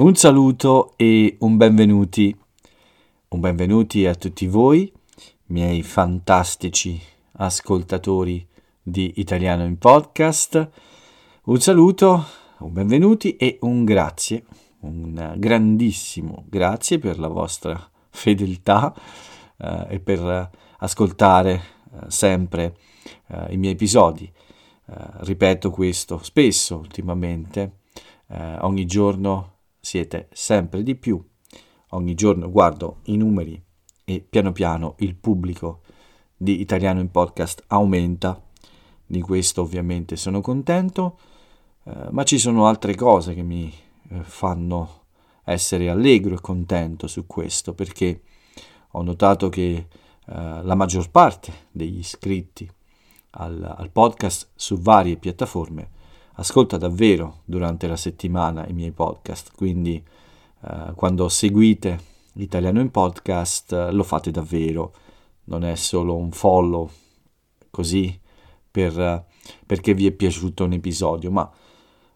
Un saluto e un benvenuti. Un benvenuti a tutti voi, miei fantastici ascoltatori di Italiano in Podcast. Un saluto, un benvenuti e un grazie, un grandissimo grazie per la vostra fedeltà eh, e per ascoltare eh, sempre eh, i miei episodi. Eh, ripeto questo spesso ultimamente, eh, ogni giorno siete sempre di più. Ogni giorno guardo i numeri e piano piano il pubblico di Italiano in Podcast aumenta. Di questo ovviamente sono contento, eh, ma ci sono altre cose che mi eh, fanno essere allegro e contento su questo, perché ho notato che eh, la maggior parte degli iscritti al, al podcast su varie piattaforme ascolta davvero durante la settimana i miei podcast, quindi eh, quando seguite l'italiano in podcast eh, lo fate davvero, non è solo un follow così per, eh, perché vi è piaciuto un episodio, ma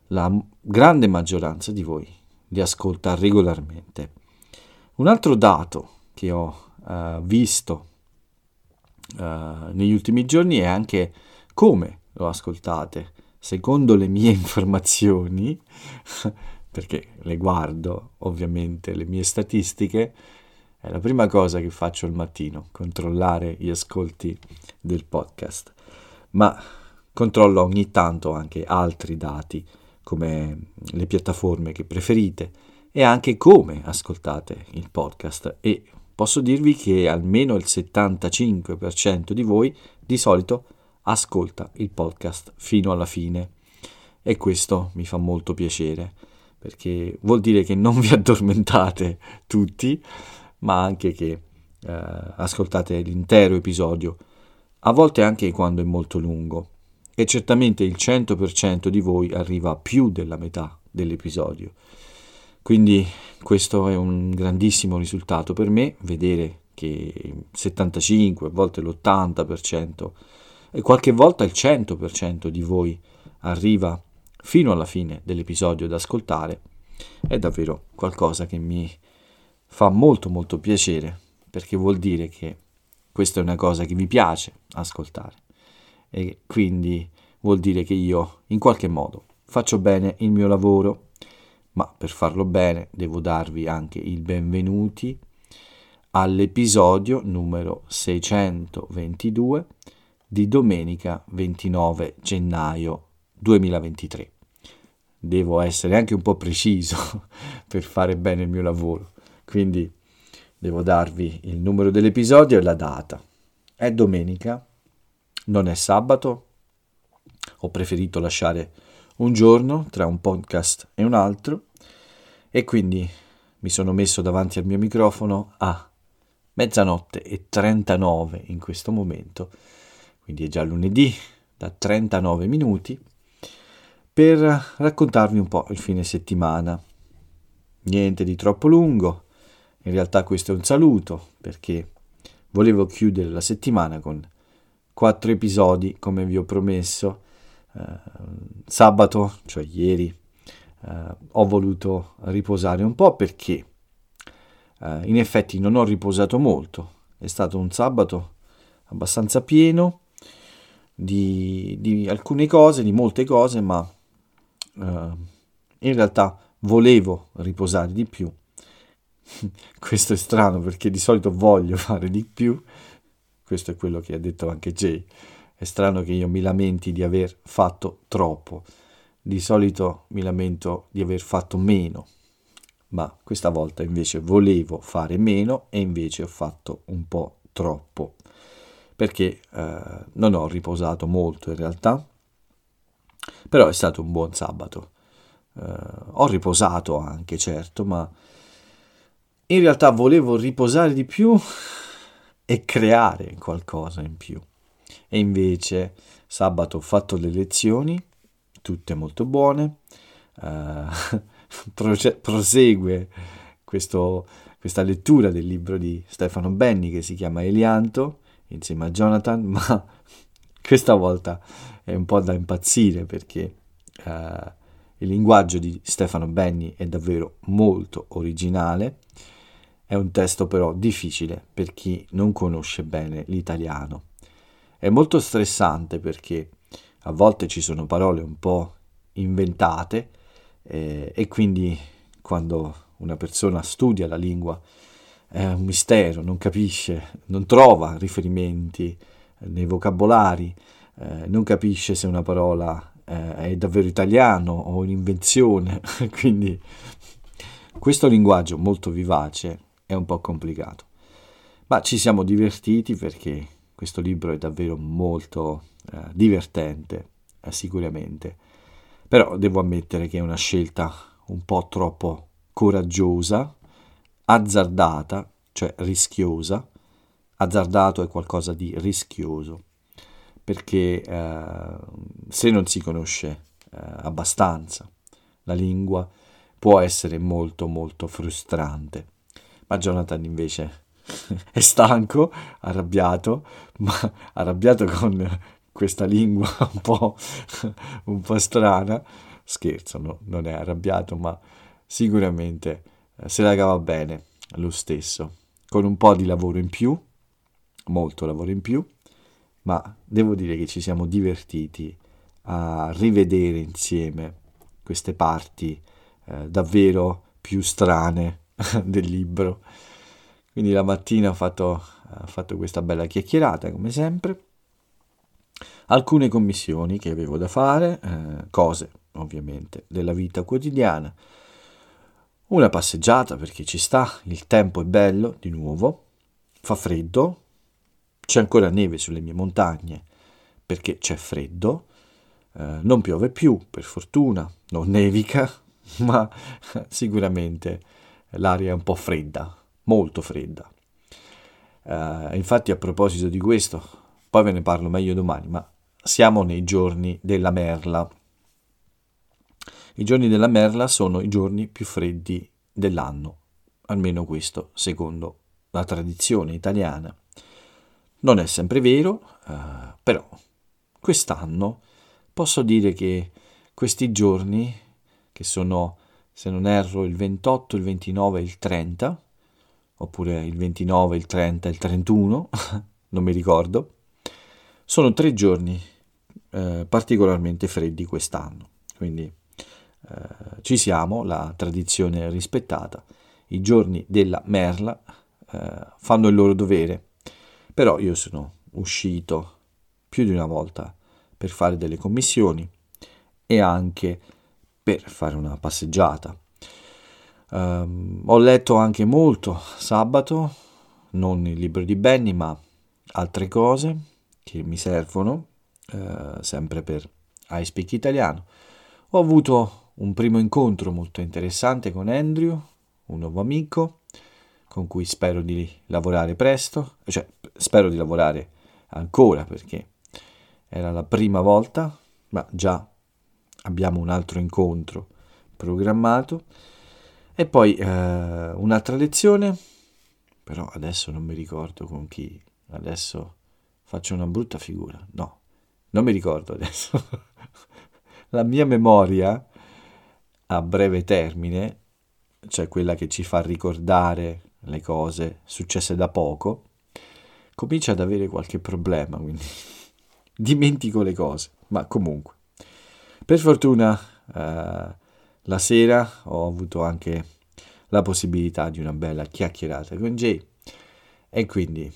la grande maggioranza di voi li ascolta regolarmente. Un altro dato che ho uh, visto uh, negli ultimi giorni è anche come lo ascoltate secondo le mie informazioni, perché le guardo ovviamente le mie statistiche, è la prima cosa che faccio al mattino, controllare gli ascolti del podcast. Ma controllo ogni tanto anche altri dati, come le piattaforme che preferite e anche come ascoltate il podcast. E posso dirvi che almeno il 75% di voi di solito ascolta il podcast fino alla fine. E questo mi fa molto piacere perché vuol dire che non vi addormentate tutti ma anche che eh, ascoltate l'intero episodio a volte anche quando è molto lungo. E certamente il 100% di voi arriva a più della metà dell'episodio. Quindi questo è un grandissimo risultato per me vedere che il 75 a volte l'80% e qualche volta il 100% di voi arriva fino alla fine dell'episodio ad ascoltare, è davvero qualcosa che mi fa molto molto piacere, perché vuol dire che questa è una cosa che vi piace ascoltare. E quindi vuol dire che io in qualche modo faccio bene il mio lavoro, ma per farlo bene devo darvi anche il benvenuti all'episodio numero 622 di domenica 29 gennaio 2023. Devo essere anche un po' preciso per fare bene il mio lavoro, quindi devo darvi il numero dell'episodio e la data. È domenica, non è sabato, ho preferito lasciare un giorno tra un podcast e un altro e quindi mi sono messo davanti al mio microfono a mezzanotte e 39 in questo momento quindi è già lunedì da 39 minuti, per raccontarvi un po' il fine settimana. Niente di troppo lungo, in realtà questo è un saluto perché volevo chiudere la settimana con quattro episodi come vi ho promesso. Uh, sabato, cioè ieri, uh, ho voluto riposare un po' perché uh, in effetti non ho riposato molto. È stato un sabato abbastanza pieno di, di alcune cose, di molte cose, ma uh, in realtà volevo riposare di più. Questo è strano perché di solito voglio fare di più. Questo è quello che ha detto anche Jay. È strano che io mi lamenti di aver fatto troppo. Di solito mi lamento di aver fatto meno. Ma questa volta invece volevo fare meno e invece ho fatto un po' troppo perché eh, non ho riposato molto in realtà, però è stato un buon sabato. Eh, ho riposato anche, certo, ma in realtà volevo riposare di più e creare qualcosa in più. E invece sabato ho fatto le lezioni, tutte molto buone, eh, prosegue questo, questa lettura del libro di Stefano Benni che si chiama Elianto, insieme a Jonathan, ma questa volta è un po' da impazzire perché uh, Il linguaggio di Stefano Benni è davvero molto originale, è un testo però difficile per chi non conosce bene l'italiano. È molto stressante perché a volte ci sono parole un po' inventate eh, e quindi quando una persona studia la lingua è un mistero, non capisce, non trova riferimenti nei vocabolari, eh, non capisce se una parola eh, è davvero italiano o un'invenzione, quindi questo linguaggio molto vivace è un po' complicato. Ma ci siamo divertiti perché questo libro è davvero molto eh, divertente, eh, sicuramente. Però devo ammettere che è una scelta un po' troppo coraggiosa, azzardata, cioè rischiosa. Azzardato è qualcosa di rischioso, perché eh, se non si conosce eh, abbastanza la lingua può essere molto molto frustrante. Ma Jonathan invece è stanco, arrabbiato, ma arrabbiato con questa lingua un po', un po strana. Scherzo, no, non è arrabbiato, ma sicuramente se la cava bene lo stesso, con un po' di lavoro in più, molto lavoro in più, ma devo dire che ci siamo divertiti a rivedere insieme queste parti eh, davvero più strane del libro. Quindi la mattina ho fatto, ho fatto questa bella chiacchierata, come sempre. Alcune commissioni che avevo da fare, eh, cose ovviamente della vita quotidiana. Una passeggiata perché ci sta, il tempo è bello di nuovo, fa freddo, c'è ancora neve sulle mie montagne perché c'è freddo, eh, non piove più per fortuna, non nevica, ma sicuramente l'aria è un po' fredda, molto fredda. Uh, infatti a proposito di questo, poi ve ne parlo meglio domani, ma siamo nei giorni della merla. I giorni della merla sono i giorni più freddi dell'anno, almeno questo secondo la tradizione italiana. Non è sempre vero, uh, però quest'anno posso dire che questi giorni, che sono se non erro il 28, il 29 e il 30, oppure il 29, il 30 e il 31, non mi ricordo. Sono tre giorni eh, particolarmente freddi quest'anno, quindi eh, ci siamo, la tradizione è rispettata, i giorni della merla eh, fanno il loro dovere, però io sono uscito più di una volta per fare delle commissioni e anche per fare una passeggiata. Um, ho letto anche molto sabato, non il libro di Benny, ma altre cose che mi servono, uh, sempre per I Speak Italiano. Ho avuto un primo incontro molto interessante con Andrew, un nuovo amico, con cui spero di lavorare presto, cioè spero di lavorare ancora perché era la prima volta, ma già abbiamo un altro incontro programmato. E poi eh, un'altra lezione, però adesso non mi ricordo con chi, adesso faccio una brutta figura, no, non mi ricordo adesso. La mia memoria a breve termine, cioè quella che ci fa ricordare le cose successe da poco, comincia ad avere qualche problema, quindi dimentico le cose, ma comunque. Per fortuna eh, la sera ho avuto anche la possibilità di una bella chiacchierata con Jay e quindi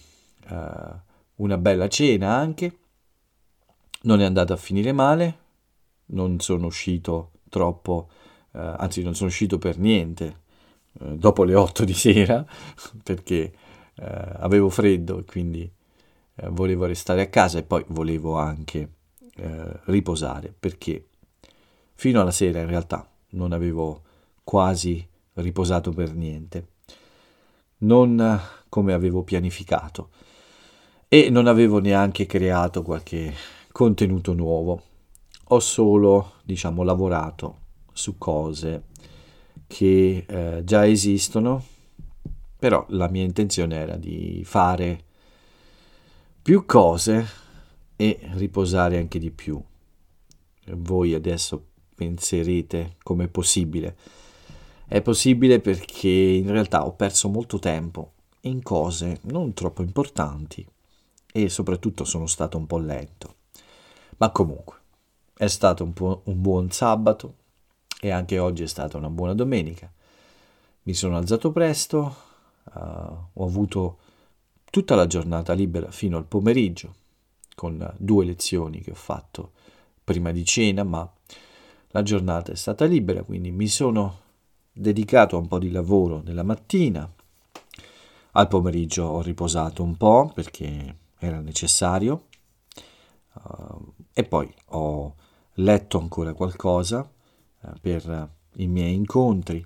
eh, una bella cena anche. Non è andato a finire male, non sono uscito troppo, anzi non sono uscito per niente eh, dopo le 8 di sera perché eh, avevo freddo e quindi eh, volevo restare a casa e poi volevo anche riposare perché Fino alla sera in realtà non avevo quasi riposato per niente, non come avevo pianificato e non avevo neanche creato qualche contenuto nuovo. Ho solo, diciamo, lavorato su cose che eh, già esistono, però la mia intenzione era di fare più cose e riposare anche di più. Voi adesso penserete come possibile. È possibile perché in realtà ho perso molto tempo in cose non troppo importanti e soprattutto sono stato un po' lento. Ma comunque, è stato un, un buon sabato e anche oggi è stata una buona domenica. Mi sono alzato presto, uh, ho avuto tutta la giornata libera fino al pomeriggio, con due lezioni che ho fatto prima di cena, ma la giornata è stata libera, quindi mi sono dedicato a un po' di lavoro nella mattina. Al pomeriggio ho riposato un po' perché era necessario uh, e poi ho letto ancora qualcosa per i miei incontri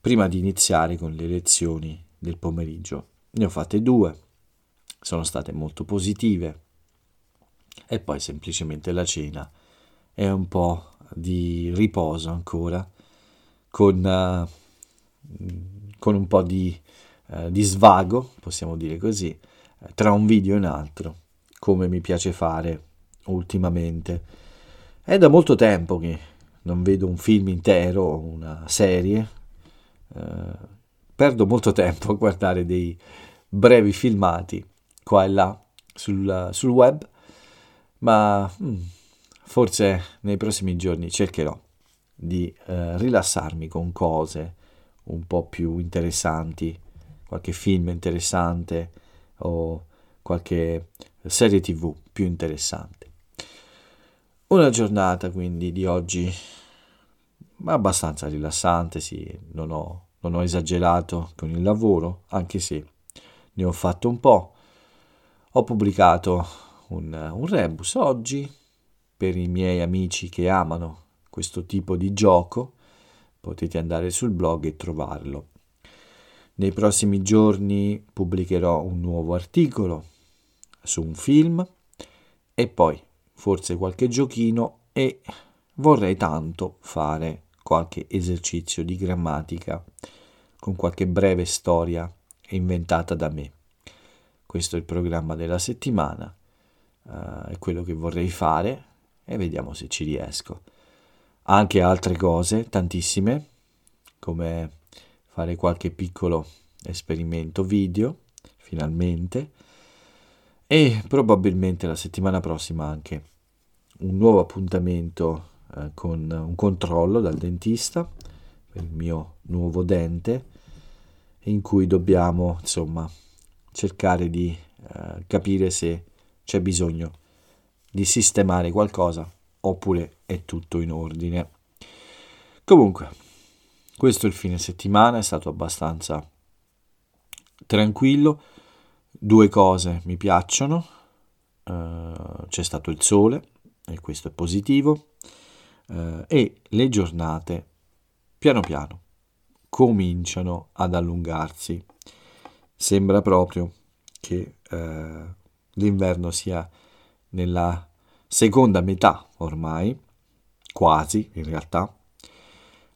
prima di iniziare con le lezioni del pomeriggio. Ne ho fatte due, sono state molto positive e poi semplicemente la cena è un po' di riposo ancora con, uh, con un po' di, uh, di, svago, possiamo dire così, tra un video e un altro, come mi piace fare ultimamente. È da molto tempo che non vedo un film intero o una serie. Uh, perdo molto tempo a guardare dei brevi filmati qua e là sul, sul web, ma hmm, forse nei prossimi giorni cercherò di eh, rilassarmi con cose un po' più interessanti, qualche film interessante o qualche serie tv più interessante. Una giornata quindi di oggi abbastanza rilassante, sì, non ho, non ho esagerato con il lavoro, anche se ne ho fatto un po'. Ho pubblicato un, un rebus oggi per i miei amici che amano questo tipo di gioco, potete andare sul blog e trovarlo. Nei prossimi giorni pubblicherò un nuovo articolo su un film e poi forse qualche giochino e vorrei tanto fare qualche esercizio di grammatica con qualche breve storia inventata da me. Questo è il programma della settimana, uh, è quello che vorrei fare e vediamo se ci riesco anche altre cose, tantissime, come fare qualche piccolo esperimento video, finalmente, e probabilmente la settimana prossima anche un nuovo appuntamento eh, con un controllo dal dentista per il mio nuovo dente, in cui dobbiamo, insomma, cercare di eh, capire se c'è bisogno di sistemare qualcosa oppure è tutto in ordine. Comunque, questo il fine settimana, è stato abbastanza tranquillo. Due cose mi piacciono, uh, c'è stato il sole e questo è positivo, uh, e le giornate piano piano cominciano ad allungarsi. Sembra proprio che uh, l'inverno sia nella seconda metà ormai, quasi in realtà.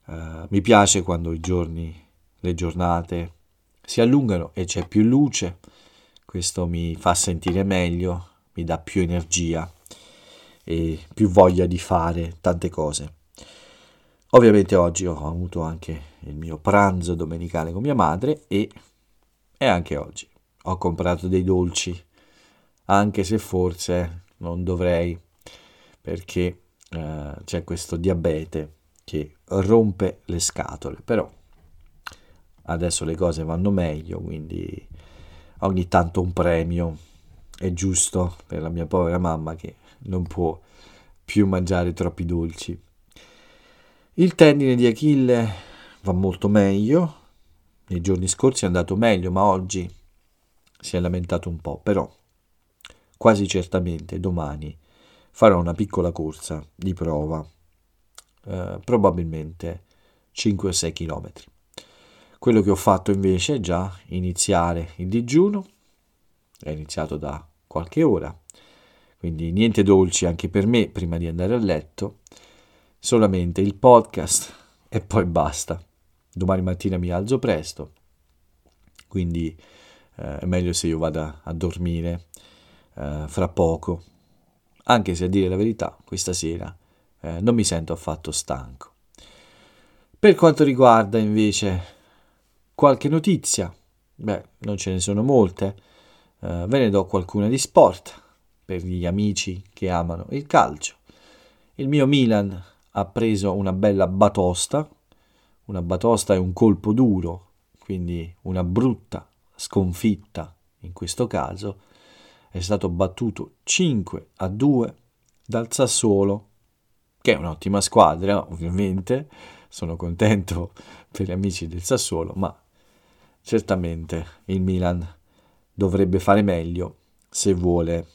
Uh, mi piace quando i giorni, le giornate si allungano e c'è più luce, questo mi fa sentire meglio, mi dà più energia e più voglia di fare tante cose. Ovviamente oggi ho avuto anche il mio pranzo domenicale con mia madre e, e anche oggi ho comprato dei dolci, anche se forse non dovrei perché eh, c'è questo diabete che rompe le scatole, però adesso le cose vanno meglio, quindi ogni tanto un premio è giusto per la mia povera mamma che non può più mangiare troppi dolci. Il tendine di Achille va molto meglio, nei giorni scorsi è andato meglio, ma oggi si è lamentato un po', però quasi certamente domani farò una piccola corsa di prova, eh, probabilmente 5-6 km. Quello che ho fatto invece è già iniziare il digiuno, è iniziato da qualche ora, quindi niente dolci anche per me prima di andare a letto, solamente il podcast e poi basta. Domani mattina mi alzo presto, quindi eh, è meglio se io vada a dormire eh, fra poco, anche se a dire la verità questa sera eh, non mi sento affatto stanco. Per quanto riguarda invece qualche notizia, beh, non ce ne sono molte, eh, ve ne do qualcuna di sport per gli amici che amano il calcio. Il mio Milan ha preso una bella batosta, una batosta è un colpo duro, quindi una brutta sconfitta in questo caso, è stato battuto 5 a 2 dal Sassuolo, che è un'ottima squadra ovviamente, sono contento per gli amici del Sassuolo, ma certamente il Milan dovrebbe fare meglio se vuole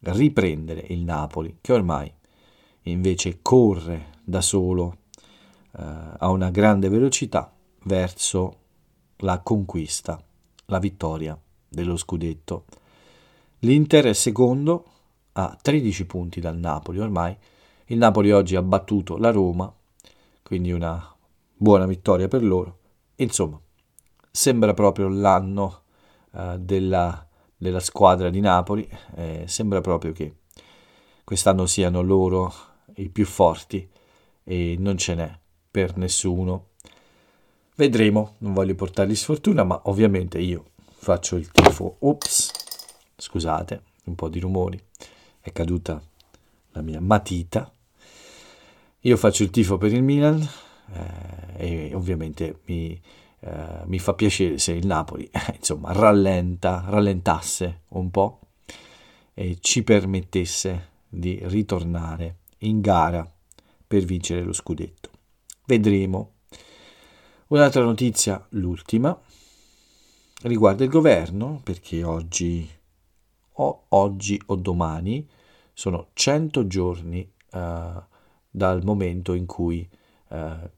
riprendere il Napoli, che ormai invece corre da solo eh, a una grande velocità verso la conquista, la vittoria dello scudetto. L'Inter è secondo a 13 punti dal Napoli ormai. Il Napoli oggi ha battuto la Roma, quindi una buona vittoria per loro. Insomma, sembra proprio l'anno uh, della, della, squadra di Napoli, eh, sembra proprio che quest'anno siano loro i più forti e non ce n'è per nessuno. Vedremo, non voglio portargli sfortuna, ma ovviamente io faccio il tifo. Ops, scusate, un po' di rumori. È caduta la mia matita. Io faccio il tifo per il Milan eh, e ovviamente mi, eh, mi, fa piacere se il Napoli insomma rallenta, rallentasse un po' e ci permettesse di ritornare in gara per vincere lo scudetto. Vedremo. Un'altra notizia, l'ultima, riguarda il governo, perché oggi o, oggi o domani sono 100 giorni uh, dal momento in cui uh,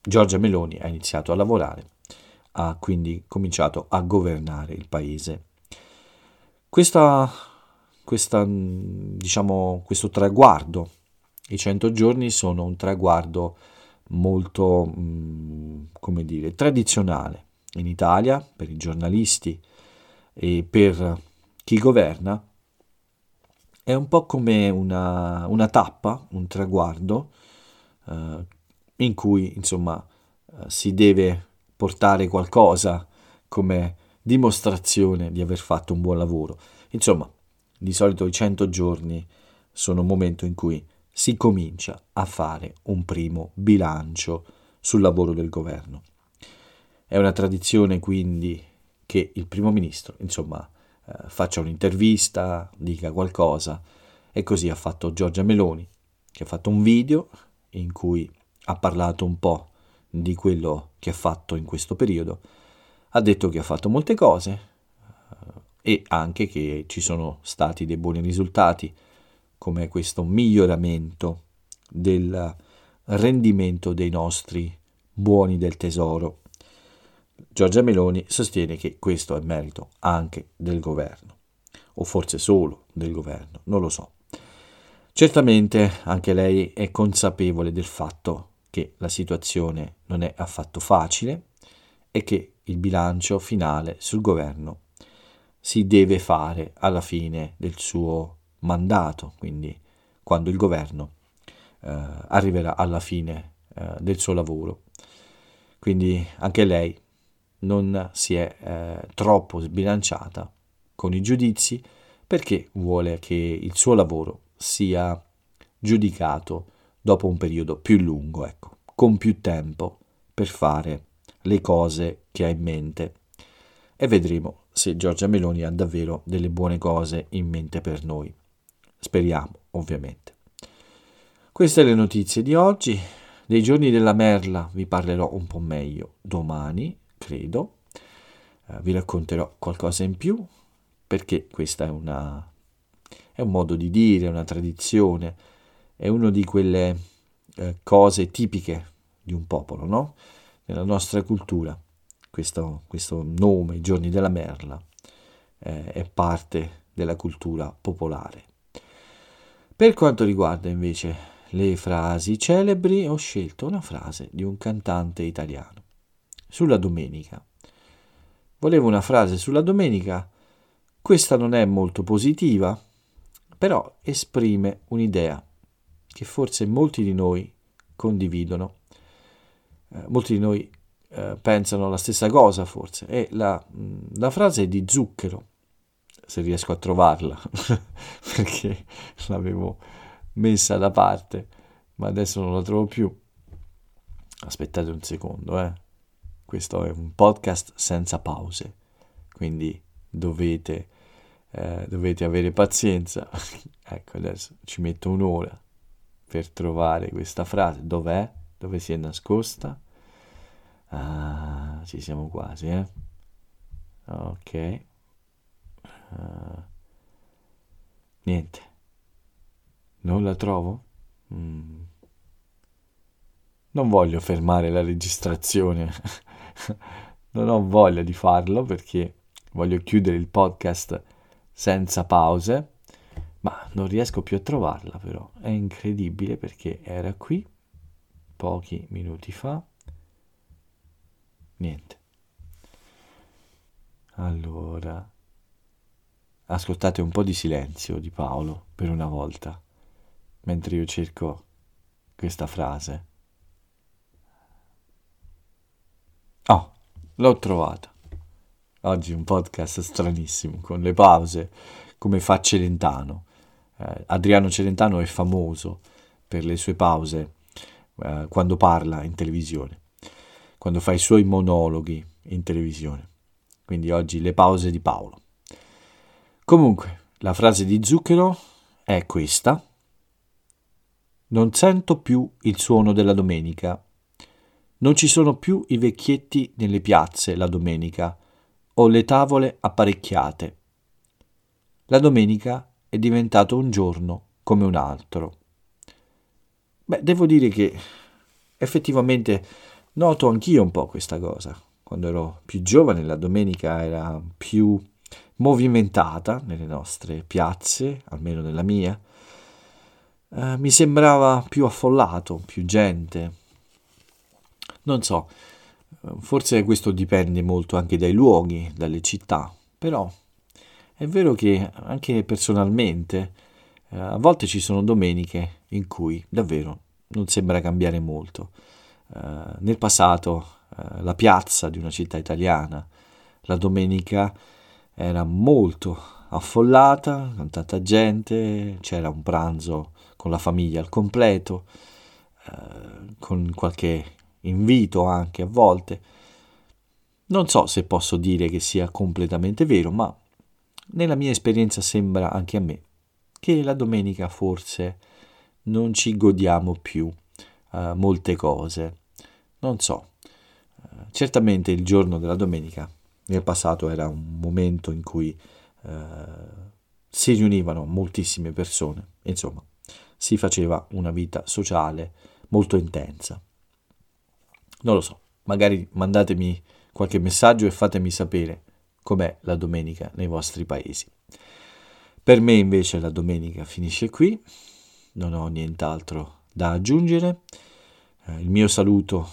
Giorgia Meloni ha iniziato a lavorare, ha quindi cominciato a governare il paese. Questa, questa, diciamo, questo traguardo, i 100 giorni sono un traguardo molto, mh, come dire, tradizionale in Italia per i giornalisti e per chi governa è un po' come una, una tappa, un traguardo eh, in cui insomma eh, si deve portare qualcosa come dimostrazione di aver fatto un buon lavoro. Insomma, di solito i 100 giorni sono un momento in cui si comincia a fare un primo bilancio sul lavoro del governo. È una tradizione quindi che il primo ministro, insomma, eh, faccia un'intervista, dica qualcosa e così ha fatto Giorgia Meloni, che ha fatto un video in cui ha parlato un po' di quello che ha fatto in questo periodo, ha detto che ha fatto molte cose eh, e anche che ci sono stati dei buoni risultati, come questo miglioramento del rendimento dei nostri buoni del tesoro Giorgia Meloni sostiene che questo è merito anche del governo, o forse solo del governo, non lo so. Certamente anche lei è consapevole del fatto che la situazione non è affatto facile e che il bilancio finale sul governo si deve fare alla fine del suo mandato, quindi quando il governo eh, arriverà alla fine eh, del suo lavoro. Quindi anche lei non si è eh, troppo sbilanciata con i giudizi perché vuole che il suo lavoro sia giudicato dopo un periodo più lungo, ecco, con più tempo per fare le cose che ha in mente. E vedremo se Giorgia Meloni ha davvero delle buone cose in mente per noi. Speriamo, ovviamente. Queste le notizie di oggi. Dei giorni della merla vi parlerò un po' meglio domani credo. Uh, vi racconterò qualcosa in più perché questa è, una, è un modo di dire, una tradizione, è una di quelle uh, cose tipiche di un popolo, no? Nella nostra cultura questo, questo nome, i giorni della merla, eh, è parte della cultura popolare. Per quanto riguarda invece le frasi celebri, ho scelto una frase di un cantante italiano sulla domenica. Volevo una frase sulla domenica, questa non è molto positiva, però esprime un'idea che forse molti di noi condividono, eh, molti di noi eh, pensano la stessa cosa forse, e la, la frase è di Zucchero, se riesco a trovarla, perché l'avevo messa da parte, ma adesso non la trovo più. Aspettate un secondo, eh. Questo è un podcast senza pause, quindi dovete, eh, dovete avere pazienza. ecco, adesso ci metto un'ora per trovare questa frase. Dov'è? Dove si è nascosta? Ah, ci siamo quasi, eh? Ok. Uh, niente. Non la trovo? Mm. Non voglio fermare la registrazione. non ho voglia di farlo perché voglio chiudere il podcast senza pause, ma non riesco più a trovarla però. È incredibile perché era qui pochi minuti fa. Niente. Allora, ascoltate un po' di silenzio di Paolo per una volta, mentre io cerco questa frase. Oh, l'ho trovata. Oggi un podcast stranissimo, con le pause, come fa Celentano. Eh, Adriano Celentano è famoso per le sue pause eh, quando parla in televisione, quando fa i suoi monologhi in televisione. Quindi oggi le pause di Paolo. Comunque, la frase di Zucchero è questa. Non sento più il suono della domenica. Non ci sono più i vecchietti nelle piazze la domenica o le tavole apparecchiate. La domenica è diventato un giorno come un altro. Beh, devo dire che effettivamente noto anch'io un po' questa cosa. Quando ero più giovane la domenica era più movimentata nelle nostre piazze, almeno nella mia. Eh, mi sembrava più affollato, più gente. Non so, forse questo dipende molto anche dai luoghi, dalle città, però è vero che anche personalmente eh, a volte ci sono domeniche in cui davvero non sembra cambiare molto. Eh, nel passato eh, la piazza di una città italiana la domenica era molto affollata, con tanta gente, c'era un pranzo con la famiglia al completo, con qualche invito anche a volte. Non so se posso dire che sia completamente vero, ma nella mia esperienza sembra anche a me che la domenica forse non ci godiamo più uh, molte cose. Non so. Uh, certamente il giorno della domenica nel passato era un momento in cui uh, si riunivano moltissime persone, insomma, si faceva una vita sociale molto intensa. Non lo so, magari mandatemi qualche messaggio e fatemi sapere com'è la domenica nei vostri paesi. Per me invece la domenica finisce qui, non ho nient'altro da aggiungere. Eh, il mio saluto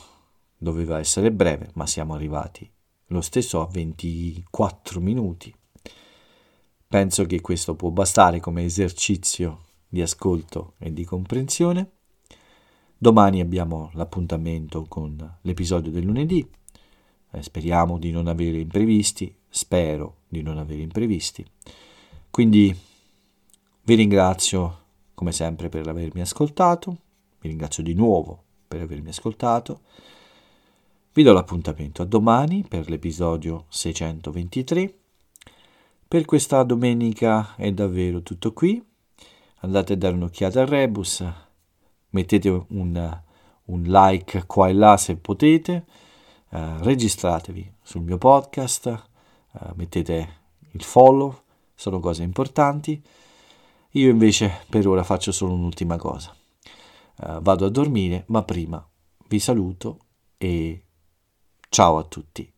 doveva essere breve, ma siamo arrivati lo stesso a 24 minuti. Penso che questo può bastare come esercizio di ascolto e di comprensione. Domani abbiamo l'appuntamento con l'episodio del lunedì. Eh, speriamo di non avere imprevisti, spero di non avere imprevisti. Quindi vi ringrazio come sempre per avermi ascoltato, vi ringrazio di nuovo per avermi ascoltato. Vi do l'appuntamento a domani per l'episodio 623. Per questa domenica è davvero tutto qui. Andate a dare un'occhiata al rebus mettete un, un like qua e là se potete, uh, registratevi sul mio podcast, uh, mettete il follow, sono cose importanti. Io invece per ora faccio solo un'ultima cosa. Uh, vado a dormire, ma prima vi saluto e ciao a tutti.